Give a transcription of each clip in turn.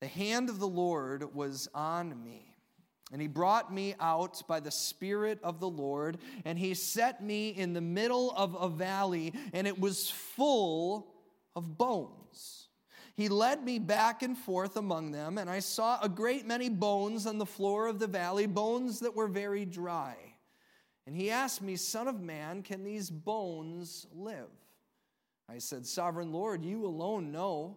the hand of the Lord was on me. And he brought me out by the Spirit of the Lord, and he set me in the middle of a valley, and it was full of bones. He led me back and forth among them, and I saw a great many bones on the floor of the valley, bones that were very dry. And he asked me, Son of man, can these bones live? I said, Sovereign Lord, you alone know.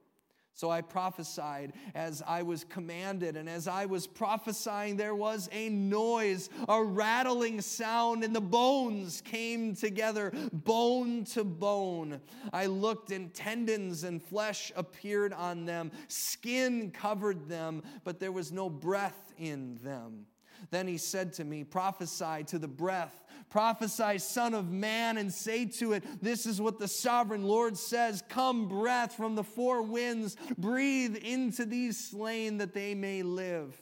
So I prophesied as I was commanded, and as I was prophesying, there was a noise, a rattling sound, and the bones came together, bone to bone. I looked, and tendons and flesh appeared on them, skin covered them, but there was no breath in them. Then he said to me, Prophesy to the breath Prophesy, Son of Man, and say to it, This is what the sovereign Lord says Come, breath from the four winds, breathe into these slain that they may live.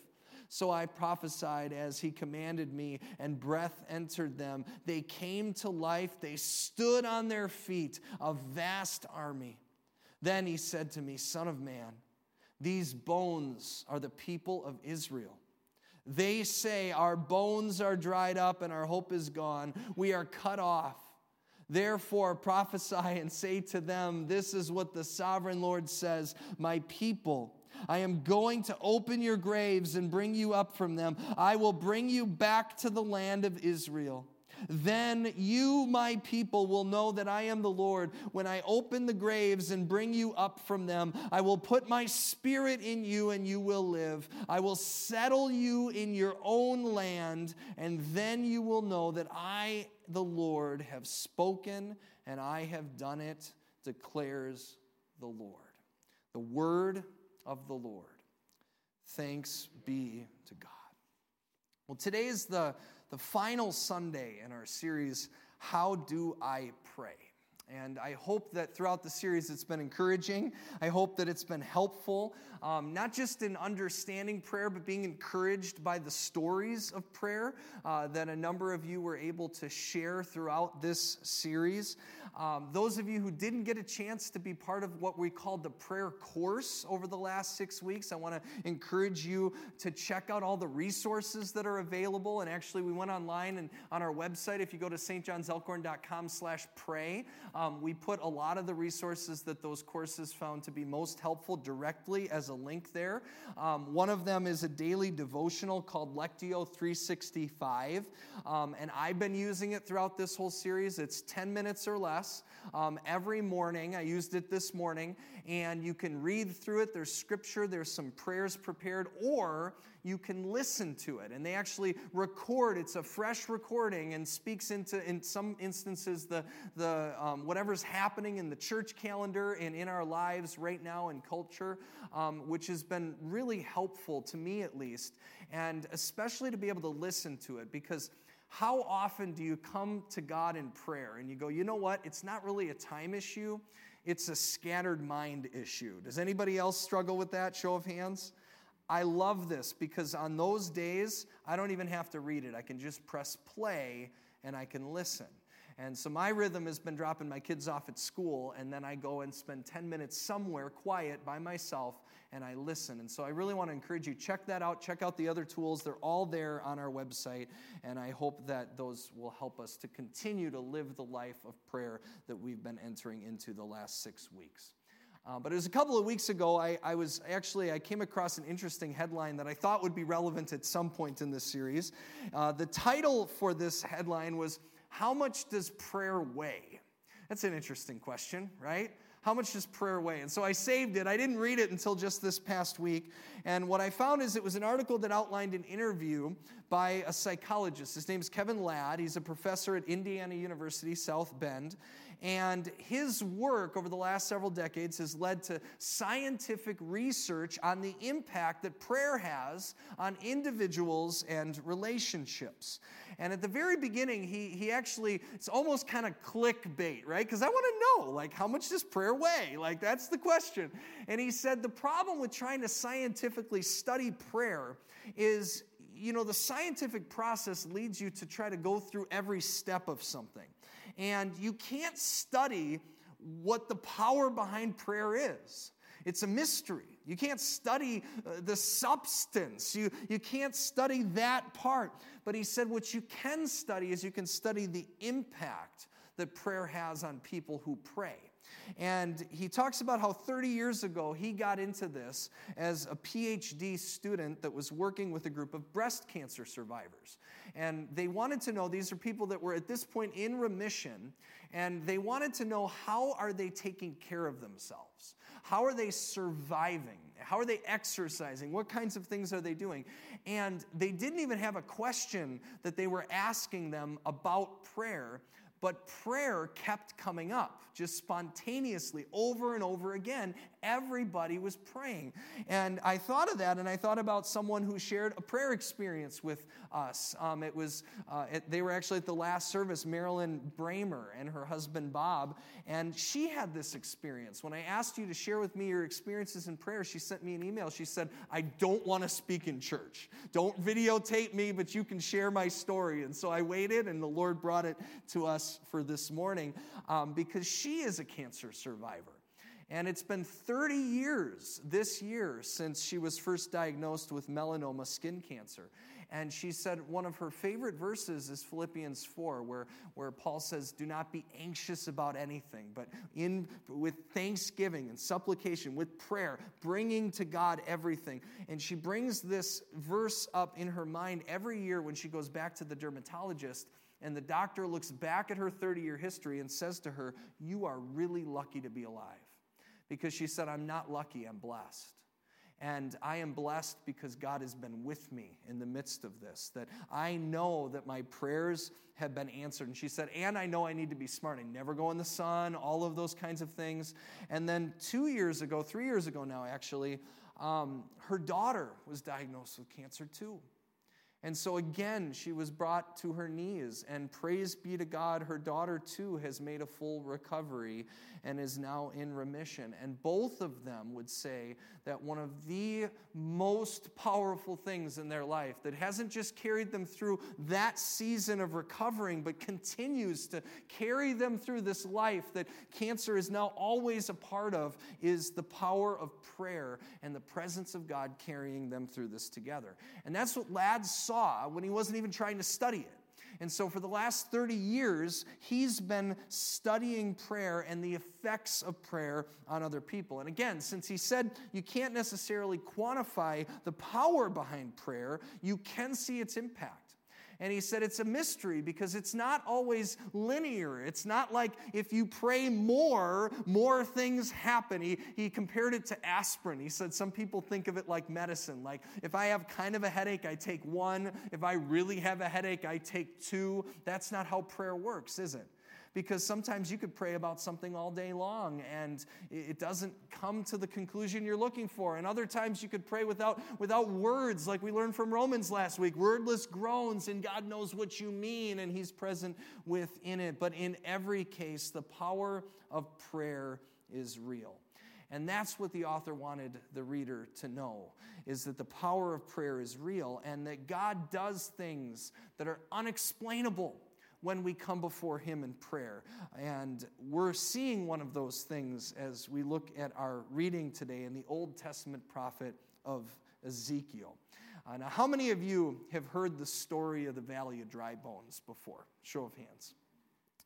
So I prophesied as he commanded me, and breath entered them. They came to life, they stood on their feet, a vast army. Then he said to me, Son of man, these bones are the people of Israel. They say, Our bones are dried up and our hope is gone. We are cut off. Therefore, prophesy and say to them, This is what the sovereign Lord says My people, I am going to open your graves and bring you up from them. I will bring you back to the land of Israel. Then you, my people, will know that I am the Lord. When I open the graves and bring you up from them, I will put my spirit in you and you will live. I will settle you in your own land, and then you will know that I, the Lord, have spoken and I have done it, declares the Lord. The word of the Lord. Thanks be to God. Well, today is the the final Sunday in our series, How Do I Pray? And I hope that throughout the series it's been encouraging. I hope that it's been helpful, um, not just in understanding prayer, but being encouraged by the stories of prayer uh, that a number of you were able to share throughout this series. Um, those of you who didn't get a chance to be part of what we called the prayer course over the last six weeks, I want to encourage you to check out all the resources that are available. And actually, we went online and on our website, if you go to stjohnselkhorn.com slash pray, um, we put a lot of the resources that those courses found to be most helpful directly as a link there. Um, one of them is a daily devotional called Lectio 365. Um, and I've been using it throughout this whole series. It's 10 minutes or less um, every morning. I used it this morning, and you can read through it. There's scripture, there's some prayers prepared, or you can listen to it. And they actually record, it's a fresh recording and speaks into, in some instances, the, the um, whatever's happening in the church calendar and in our lives right now in culture, um, which has been really helpful to me at least, and especially to be able to listen to it because how often do you come to God in prayer and you go, you know what? It's not really a time issue, it's a scattered mind issue. Does anybody else struggle with that? Show of hands. I love this because on those days, I don't even have to read it. I can just press play and I can listen. And so my rhythm has been dropping my kids off at school, and then I go and spend 10 minutes somewhere quiet by myself and I listen. And so I really want to encourage you check that out. Check out the other tools. They're all there on our website, and I hope that those will help us to continue to live the life of prayer that we've been entering into the last six weeks. Uh, but it was a couple of weeks ago, I, I, was actually, I came across an interesting headline that I thought would be relevant at some point in this series. Uh, the title for this headline was, How Much Does Prayer Weigh? That's an interesting question, right? How much does prayer weigh? And so I saved it. I didn't read it until just this past week. And what I found is it was an article that outlined an interview by a psychologist. His name is Kevin Ladd. He's a professor at Indiana University, South Bend. And his work over the last several decades has led to scientific research on the impact that prayer has on individuals and relationships. And at the very beginning, he, he actually, it's almost kind of clickbait, right? Because I want to know, like, how much does prayer weigh? Like, that's the question. And he said the problem with trying to scientifically study prayer is you know, the scientific process leads you to try to go through every step of something. And you can't study what the power behind prayer is. It's a mystery. You can't study uh, the substance. You, you can't study that part. But he said what you can study is you can study the impact that prayer has on people who pray. And he talks about how 30 years ago he got into this as a PhD student that was working with a group of breast cancer survivors. And they wanted to know these are people that were at this point in remission, and they wanted to know how are they taking care of themselves? How are they surviving? How are they exercising? What kinds of things are they doing? And they didn't even have a question that they were asking them about prayer but prayer kept coming up just spontaneously over and over again. Everybody was praying. And I thought of that, and I thought about someone who shared a prayer experience with us. Um, it was, uh, it, they were actually at the last service, Marilyn Bramer and her husband Bob, and she had this experience. When I asked you to share with me your experiences in prayer, she sent me an email. She said, I don't want to speak in church. Don't videotape me, but you can share my story. And so I waited, and the Lord brought it to us for this morning um, because she is a cancer survivor. And it's been 30 years this year since she was first diagnosed with melanoma skin cancer. And she said one of her favorite verses is Philippians 4, where, where Paul says, Do not be anxious about anything, but in, with thanksgiving and supplication, with prayer, bringing to God everything. And she brings this verse up in her mind every year when she goes back to the dermatologist and the doctor looks back at her 30 year history and says to her, You are really lucky to be alive. Because she said, I'm not lucky, I'm blessed. And I am blessed because God has been with me in the midst of this, that I know that my prayers have been answered. And she said, And I know I need to be smart. I never go in the sun, all of those kinds of things. And then two years ago, three years ago now, actually, um, her daughter was diagnosed with cancer too. And so again, she was brought to her knees, and praise be to God, her daughter too has made a full recovery and is now in remission. And both of them would say that one of the most powerful things in their life that hasn't just carried them through that season of recovering, but continues to carry them through this life that cancer is now always a part of is the power of prayer and the presence of God carrying them through this together. And that's what Ladd saw when he wasn't even trying to study it. And so, for the last 30 years, he's been studying prayer and the effects of prayer on other people. And again, since he said you can't necessarily quantify the power behind prayer, you can see its impact. And he said it's a mystery because it's not always linear. It's not like if you pray more, more things happen. He, he compared it to aspirin. He said some people think of it like medicine. Like if I have kind of a headache, I take one. If I really have a headache, I take two. That's not how prayer works, is it? Because sometimes you could pray about something all day long and it doesn't come to the conclusion you're looking for. And other times you could pray without, without words, like we learned from Romans last week wordless groans, and God knows what you mean and He's present within it. But in every case, the power of prayer is real. And that's what the author wanted the reader to know is that the power of prayer is real and that God does things that are unexplainable when we come before Him in prayer. And we're seeing one of those things as we look at our reading today in the Old Testament prophet of Ezekiel. Uh, now, how many of you have heard the story of the Valley of Dry Bones before? Show of hands.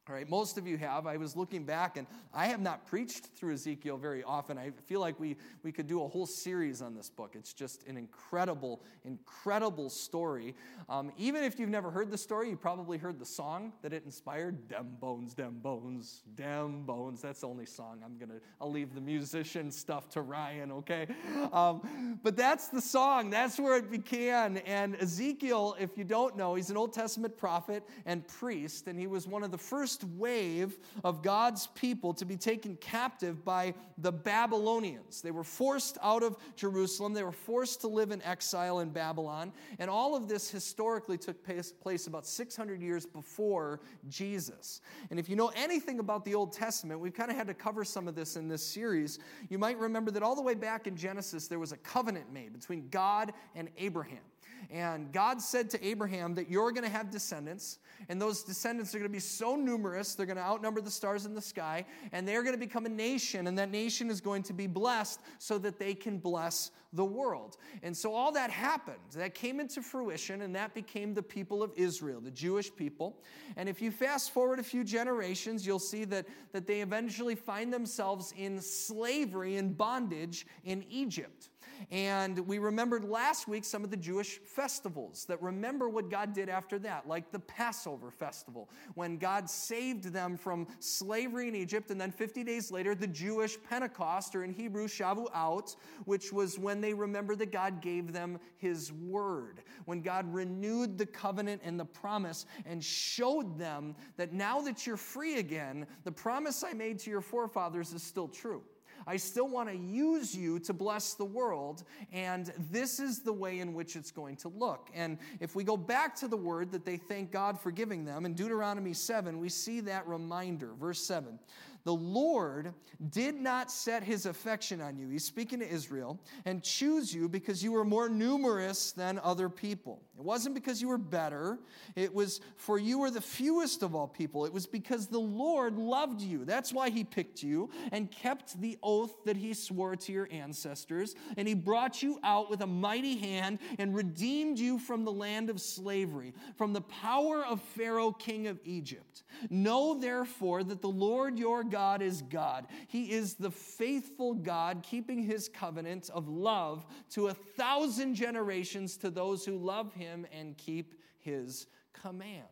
All right, most of you have. I was looking back and I have not preached through Ezekiel very often. I feel like we, we could do a whole series on this book. It's just an incredible, incredible story. Um, even if you've never heard the story, you probably heard the song that it inspired Dem Bones, Dem Bones, Dem Bones. That's the only song. I'm going to, I'll leave the musician stuff to Ryan, okay? Um, but that's the song. That's where it began. And Ezekiel, if you don't know, he's an Old Testament prophet and priest, and he was one of the first first wave of God's people to be taken captive by the Babylonians. They were forced out of Jerusalem, they were forced to live in exile in Babylon. And all of this historically took place about 600 years before Jesus. And if you know anything about the Old Testament, we've kind of had to cover some of this in this series. You might remember that all the way back in Genesis, there was a covenant made between God and Abraham. And God said to Abraham that you're going to have descendants, and those descendants are going to be so numerous, they're going to outnumber the stars in the sky, and they're going to become a nation, and that nation is going to be blessed so that they can bless the world. And so all that happened. That came into fruition, and that became the people of Israel, the Jewish people. And if you fast forward a few generations, you'll see that, that they eventually find themselves in slavery and bondage in Egypt. And we remembered last week some of the Jewish festivals that remember what God did after that, like the Passover festival, when God saved them from slavery in Egypt. And then 50 days later, the Jewish Pentecost, or in Hebrew, Shavuot, which was when they remembered that God gave them his word, when God renewed the covenant and the promise and showed them that now that you're free again, the promise I made to your forefathers is still true. I still want to use you to bless the world, and this is the way in which it's going to look. And if we go back to the word that they thank God for giving them, in Deuteronomy 7, we see that reminder. Verse 7 the Lord did not set his affection on you, he's speaking to Israel, and choose you because you were more numerous than other people. It wasn't because you were better, it was for you were the fewest of all people. It was because the Lord loved you. That's why he picked you and kept the oath that he swore to your ancestors. And he brought you out with a mighty hand and redeemed you from the land of slavery, from the power of Pharaoh, king of Egypt. Know therefore that the Lord your God is God. He is the faithful God, keeping his covenant of love to a thousand generations to those who love him and keep his commands.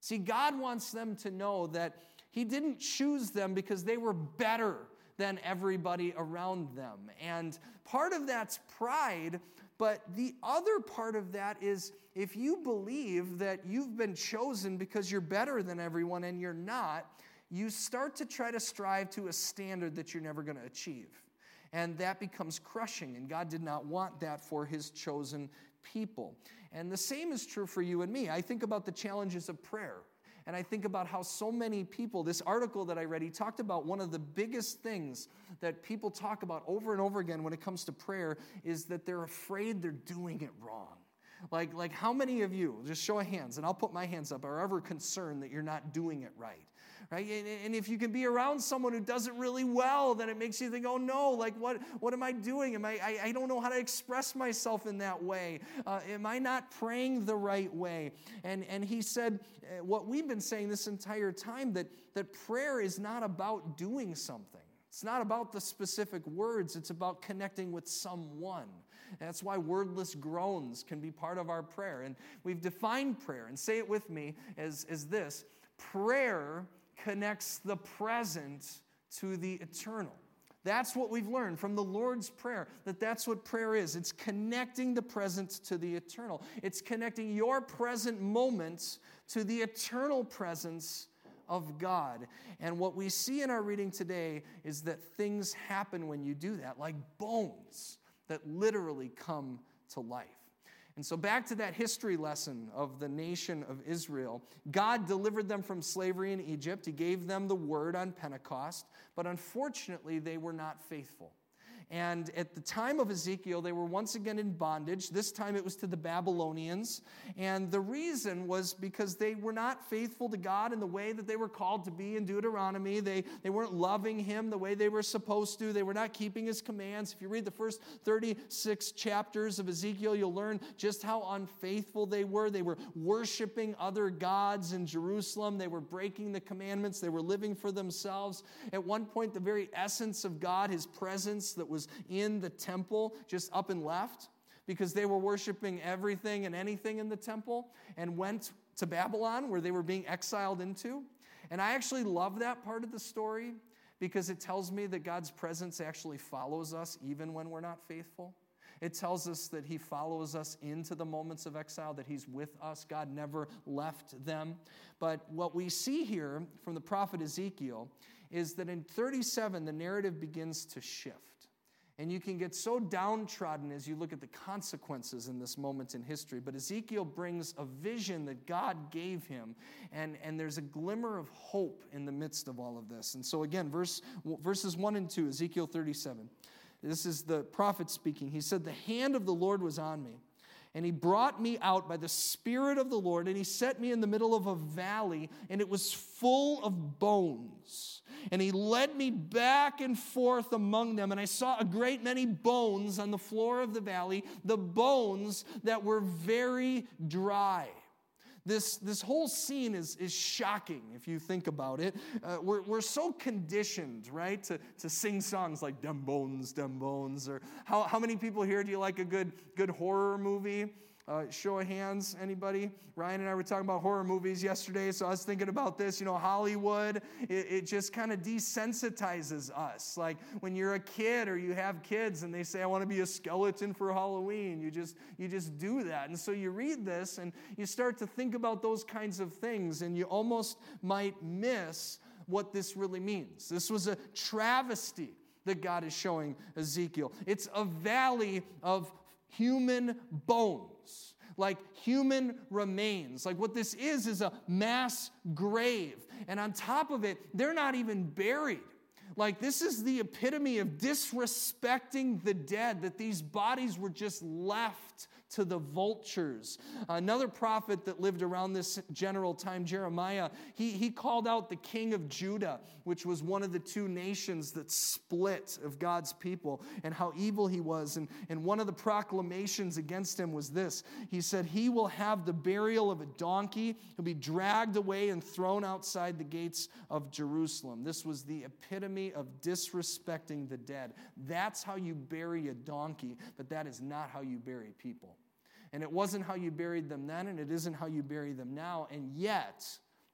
See, God wants them to know that he didn't choose them because they were better than everybody around them. And part of that's pride, but the other part of that is if you believe that you've been chosen because you're better than everyone and you're not, you start to try to strive to a standard that you're never going to achieve. And that becomes crushing, and God did not want that for his chosen people. And the same is true for you and me. I think about the challenges of prayer. And I think about how so many people, this article that I read, he talked about one of the biggest things that people talk about over and over again when it comes to prayer is that they're afraid they're doing it wrong. Like, like how many of you, just show of hands, and I'll put my hands up, are ever concerned that you're not doing it right? Right? And if you can be around someone who does it really well, then it makes you think, oh no, like what, what am I doing? Am I, I, I don't know how to express myself in that way. Uh, am I not praying the right way? And, and he said, uh, what we've been saying this entire time, that, that prayer is not about doing something. It's not about the specific words, it's about connecting with someone. That's why wordless groans can be part of our prayer. And we've defined prayer, and say it with me as, as this prayer connects the present to the eternal. That's what we've learned from the Lord's Prayer, that that's what prayer is. It's connecting the present to the eternal. It's connecting your present moments to the eternal presence of God. And what we see in our reading today is that things happen when you do that, like bones that literally come to life. And so, back to that history lesson of the nation of Israel. God delivered them from slavery in Egypt. He gave them the word on Pentecost, but unfortunately, they were not faithful. And at the time of Ezekiel, they were once again in bondage. This time it was to the Babylonians. And the reason was because they were not faithful to God in the way that they were called to be in Deuteronomy. They, they weren't loving Him the way they were supposed to. They were not keeping His commands. If you read the first 36 chapters of Ezekiel, you'll learn just how unfaithful they were. They were worshiping other gods in Jerusalem. They were breaking the commandments. They were living for themselves. At one point, the very essence of God, His presence that was was in the temple just up and left because they were worshiping everything and anything in the temple and went to Babylon where they were being exiled into. And I actually love that part of the story because it tells me that God's presence actually follows us even when we're not faithful. It tells us that he follows us into the moments of exile, that he's with us. God never left them. But what we see here from the prophet Ezekiel is that in 37, the narrative begins to shift. And you can get so downtrodden as you look at the consequences in this moment in history. But Ezekiel brings a vision that God gave him, and, and there's a glimmer of hope in the midst of all of this. And so, again, verse, verses 1 and 2, Ezekiel 37. This is the prophet speaking. He said, The hand of the Lord was on me and he brought me out by the Spirit of the Lord, and he set me in the middle of a valley, and it was full of bones. And he led me back and forth among them, and I saw a great many bones on the floor of the valley, the bones that were very dry. This, this whole scene is, is shocking if you think about it. Uh, we're, we're so conditioned, right, to, to sing songs like Dem Bones, Dem Bones. Or how, how many people here do you like a good, good horror movie? Uh, show of hands, anybody? Ryan and I were talking about horror movies yesterday, so I was thinking about this. You know, Hollywood, it, it just kind of desensitizes us. Like when you're a kid or you have kids and they say, I want to be a skeleton for Halloween, you just, you just do that. And so you read this and you start to think about those kinds of things, and you almost might miss what this really means. This was a travesty that God is showing Ezekiel. It's a valley of human bones, like human remains. Like what this is, is a mass grave. And on top of it, they're not even buried. Like, this is the epitome of disrespecting the dead, that these bodies were just left to the vultures. Another prophet that lived around this general time, Jeremiah, he, he called out the king of Judah, which was one of the two nations that split of God's people, and how evil he was. And, and one of the proclamations against him was this He said, He will have the burial of a donkey, he'll be dragged away and thrown outside the gates of Jerusalem. This was the epitome of disrespecting the dead. That's how you bury a donkey, but that is not how you bury people. And it wasn't how you buried them then, and it isn't how you bury them now. And yet,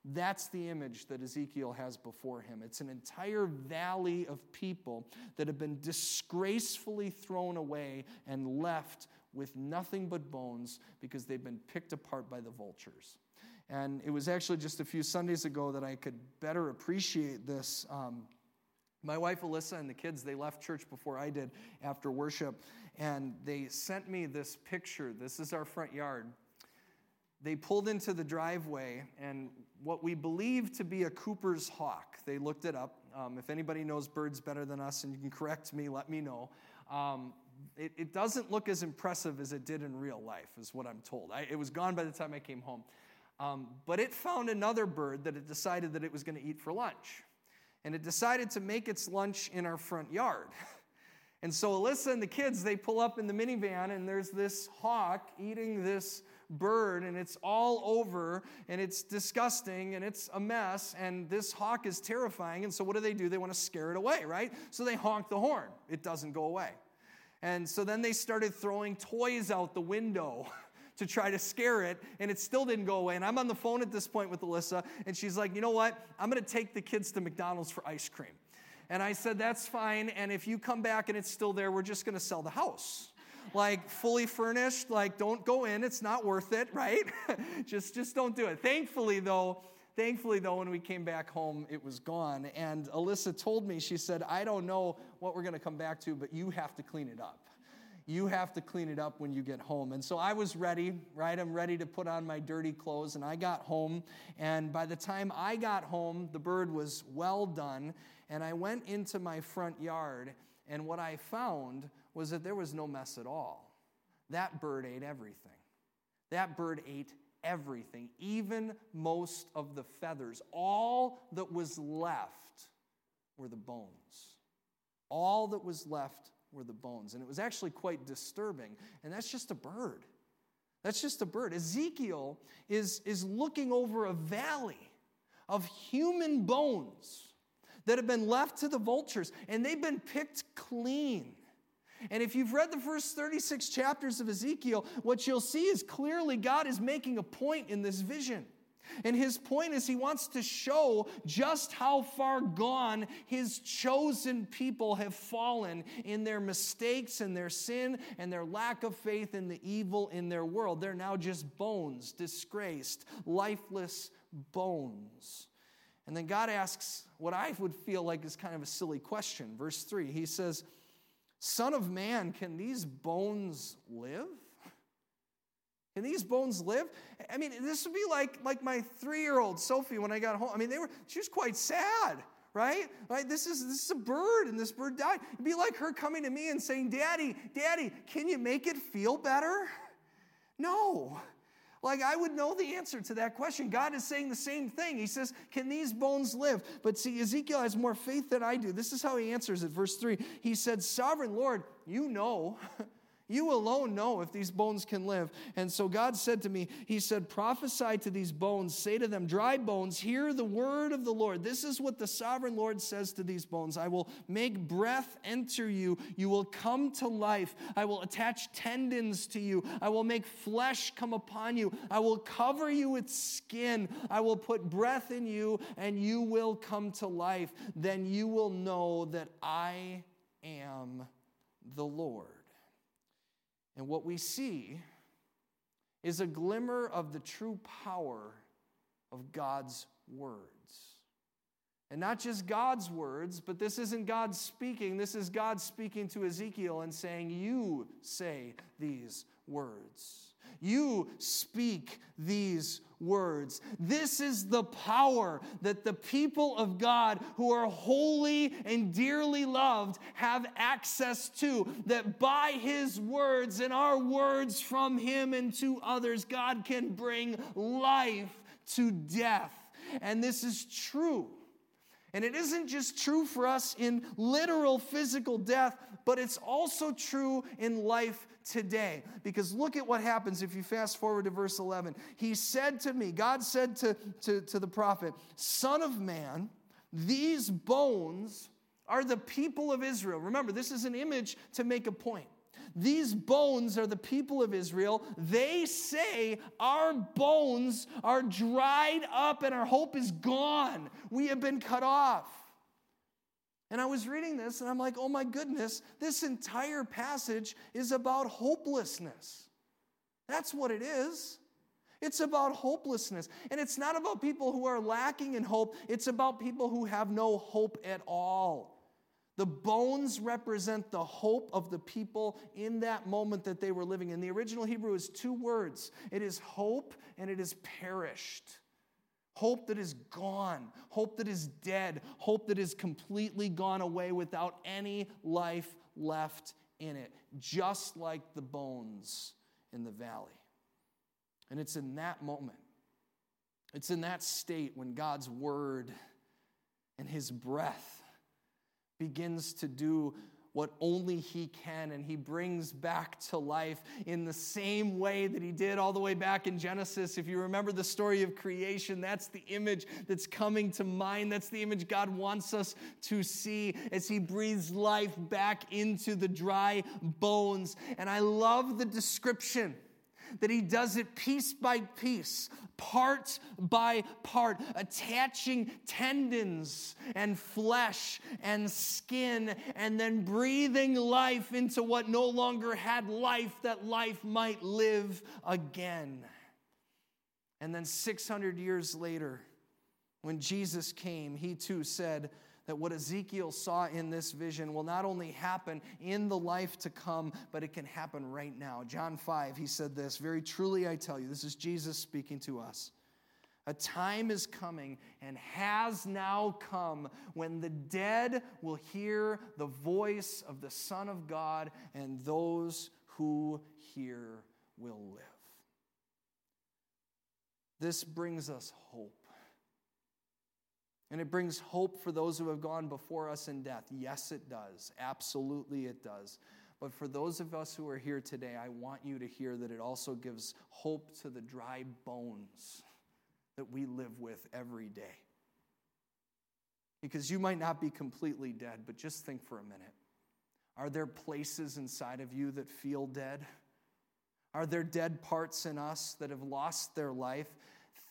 that's the image that Ezekiel has before him. It's an entire valley of people that have been disgracefully thrown away and left with nothing but bones because they've been picked apart by the vultures. And it was actually just a few Sundays ago that I could better appreciate this. Um, my wife Alyssa and the kids, they left church before I did after worship and they sent me this picture. This is our front yard. They pulled into the driveway, and what we believe to be a Cooper's hawk, they looked it up. Um, if anybody knows birds better than us and you can correct me, let me know. Um, it, it, doesn't look as impressive as it did in real life, is what I'm told. I, it was gone by the time I came home. Um, but it found another bird that it decided that it was going to eat for lunch. And it decided to make its lunch in our front yard. And so Alyssa and the kids, they pull up in the minivan, and there's this hawk eating this bird, and it's all over, and it's disgusting, and it's a mess, and this hawk is terrifying. And so what do they do? They want to scare it away, right? So they honk the horn. It doesn't go away. And so then they started throwing toys out the window. to try to scare it, and it still didn't go away. And I'm on the phone at this point with Alyssa, and she's like, You know what? I'm gonna take the kids to McDonald's for ice cream. And I said, That's fine. And if you come back and it's still there, we're just going to sell the house. Like fully furnished, like don't go in, it's not worth it, right? just just don't do it. Thankfully though, thankfully though when we came back home it was gone and alyssa told me she said i don't know what we're going to come back to but you have to clean it up you have to clean it up when you get home. And so I was ready, right? I'm ready to put on my dirty clothes. And I got home. And by the time I got home, the bird was well done. And I went into my front yard. And what I found was that there was no mess at all. That bird ate everything. That bird ate everything, even most of the feathers. All that was left were the bones. All that was left were the bones. And it was actually quite disturbing. And that's just a bird. That's just a bird. Ezekiel is, is looking over a valley of human bones that have been left to the vultures, and they've been picked clean. And if you've read the first 36 chapters of Ezekiel, what you'll see is clearly God is making a point in this vision. And his point is, he wants to show just how far gone his chosen people have fallen in their mistakes and their sin and their lack of faith in the evil in their world. They're now just bones, disgraced, lifeless bones. And then God asks what I would feel like is kind of a silly question. Verse 3, he says, Son of man, can these bones live? Can these bones live? I mean, this would be like, like my three-year-old Sophie when I got home. I mean, they were she was quite sad, right? Right? This is this is a bird, and this bird died. It'd be like her coming to me and saying, Daddy, Daddy, can you make it feel better? No. Like, I would know the answer to that question. God is saying the same thing. He says, Can these bones live? But see, Ezekiel has more faith than I do. This is how he answers it. Verse 3 He said, Sovereign Lord, you know. You alone know if these bones can live. And so God said to me, He said, Prophesy to these bones, say to them, Dry bones, hear the word of the Lord. This is what the sovereign Lord says to these bones I will make breath enter you. You will come to life. I will attach tendons to you. I will make flesh come upon you. I will cover you with skin. I will put breath in you, and you will come to life. Then you will know that I am the Lord. And what we see is a glimmer of the true power of God's words. And not just God's words, but this isn't God speaking. This is God speaking to Ezekiel and saying, You say these words. You speak these words. This is the power that the people of God who are holy and dearly loved have access to. That by His words and our words from Him and to others, God can bring life to death. And this is true. And it isn't just true for us in literal physical death, but it's also true in life today. Because look at what happens if you fast forward to verse 11. He said to me, God said to, to, to the prophet, Son of man, these bones are the people of Israel. Remember, this is an image to make a point. These bones are the people of Israel. They say, Our bones are dried up and our hope is gone. We have been cut off. And I was reading this and I'm like, oh my goodness, this entire passage is about hopelessness. That's what it is. It's about hopelessness. And it's not about people who are lacking in hope, it's about people who have no hope at all. The bones represent the hope of the people in that moment that they were living. In the original Hebrew is two words it is hope and it is perished. Hope that is gone, hope that is dead, hope that is completely gone away without any life left in it, just like the bones in the valley. And it's in that moment, it's in that state when God's word and his breath begins to do what only He can, and He brings back to life in the same way that He did all the way back in Genesis. If you remember the story of creation, that's the image that's coming to mind. That's the image God wants us to see as He breathes life back into the dry bones. And I love the description that he does it piece by piece, part by part, attaching tendons and flesh and skin, and then breathing life into what no longer had life, that life might live again. And then 600 years later, when Jesus came, he too said, that what Ezekiel saw in this vision will not only happen in the life to come, but it can happen right now. John 5, he said this Very truly I tell you, this is Jesus speaking to us. A time is coming and has now come when the dead will hear the voice of the Son of God, and those who hear will live. This brings us hope. And it brings hope for those who have gone before us in death. Yes, it does. Absolutely, it does. But for those of us who are here today, I want you to hear that it also gives hope to the dry bones that we live with every day. Because you might not be completely dead, but just think for a minute. Are there places inside of you that feel dead? Are there dead parts in us that have lost their life?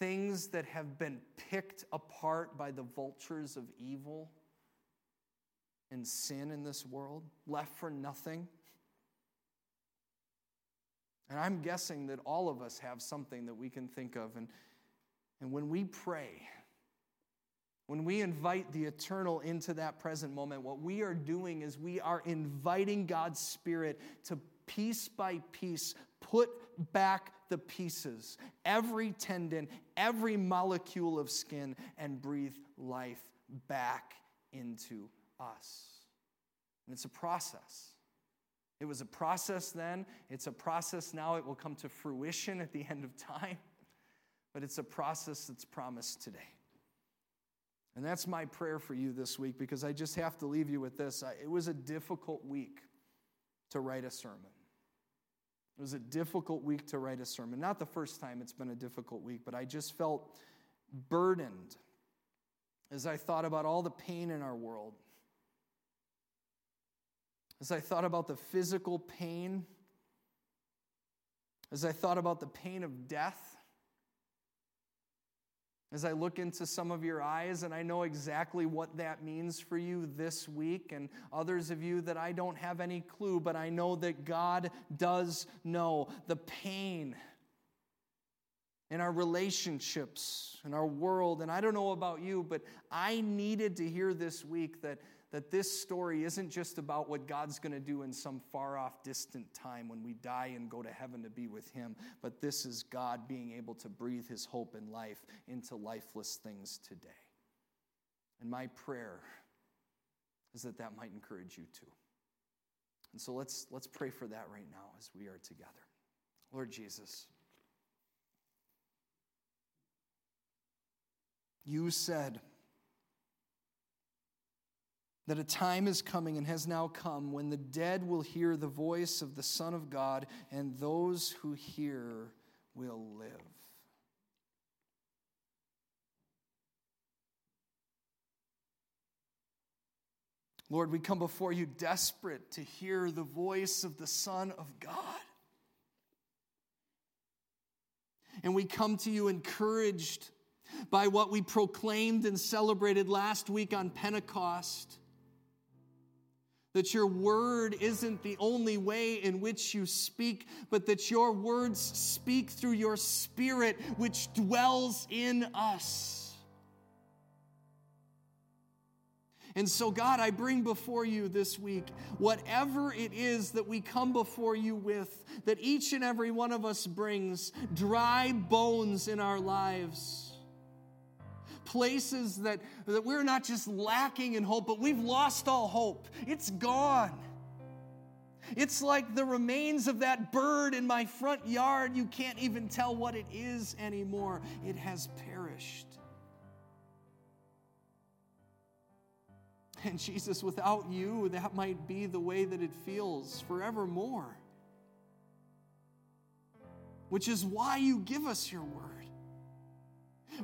Things that have been picked apart by the vultures of evil and sin in this world, left for nothing. And I'm guessing that all of us have something that we can think of. And, and when we pray, when we invite the eternal into that present moment, what we are doing is we are inviting God's Spirit to piece by piece put back the pieces, every tendon, every molecule of skin, and breathe life back into us. And it's a process. It was a process then, it's a process now, it will come to fruition at the end of time, but it's a process that's promised today. And that's my prayer for you this week because I just have to leave you with this. It was a difficult week to write a sermon. It was a difficult week to write a sermon. Not the first time it's been a difficult week, but I just felt burdened as I thought about all the pain in our world as I thought about the physical pain, as I thought about the pain of death, as I look into some of your eyes, and I know exactly what that means for you this week, and others of you that I don't have any clue, but I know that God does know the pain in our relationships, in our world. And I don't know about you, but I needed to hear this week that that this story isn't just about what God's going to do in some far off, distant time when we die and go to heaven to be with Him, but this is God being able to breathe His hope and life into lifeless things today. And my prayer is that that might encourage you too. And so let's, let's pray for that right now as we are together. Lord Jesus, you said, that a time is coming and has now come when the dead will hear the voice of the Son of God, and those who hear will live. Lord, we come before you desperate to hear the voice of the Son of God. And we come to you encouraged by what we proclaimed and celebrated last week on Pentecost that your word isn't the only way in which you speak, but that your words speak through your spirit, which dwells in us. And so, God, I bring before you this week whatever it is that we come before you with, that each and every one of us brings dry bones in our lives places that, that we're not just lacking in hope, but we've lost all hope. It's gone. It's like the remains of that bird in my front yard. You can't even tell what it is anymore. It has perished. And Jesus, without you, that might be the way that it feels forevermore. Which is why you give us your word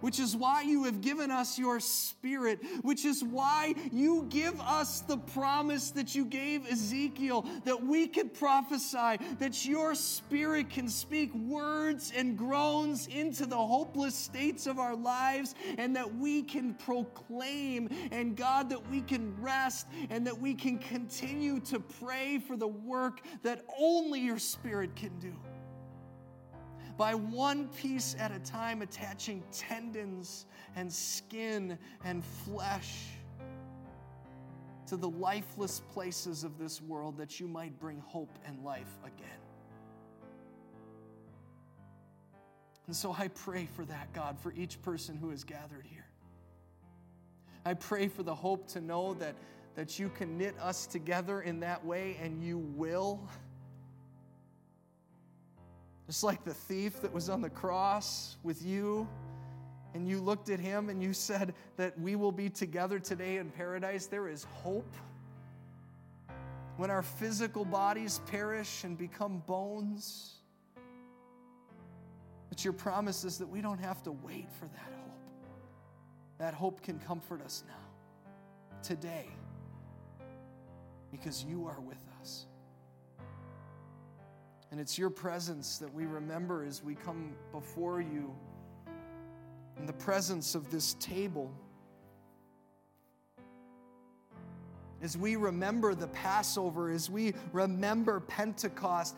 which is why you have given us your spirit, which is why you give us the promise that you gave Ezekiel that we could prophesy, that your spirit can speak words and groans into the hopeless states of our lives, and that we can proclaim, and God, that we can rest, and that we can continue to pray for the work that only your spirit can do by one piece at a time, attaching tendons and skin and flesh to the lifeless places of this world that you might bring hope and life again. And so I pray for that, God, for each person who is gathered here. I pray for the hope to know that, that you can knit us together in that way, and you will. Just like the thief that was on the cross with you, and you looked at him and you said that we will be together today in paradise, there is hope. When our physical bodies perish and become bones, but your promise is that we don't have to wait for that hope. That hope can comfort us now, today, because you are with us. And it's your presence that we remember as we come before you in the presence of this table. As we remember the Passover, as we remember Pentecost,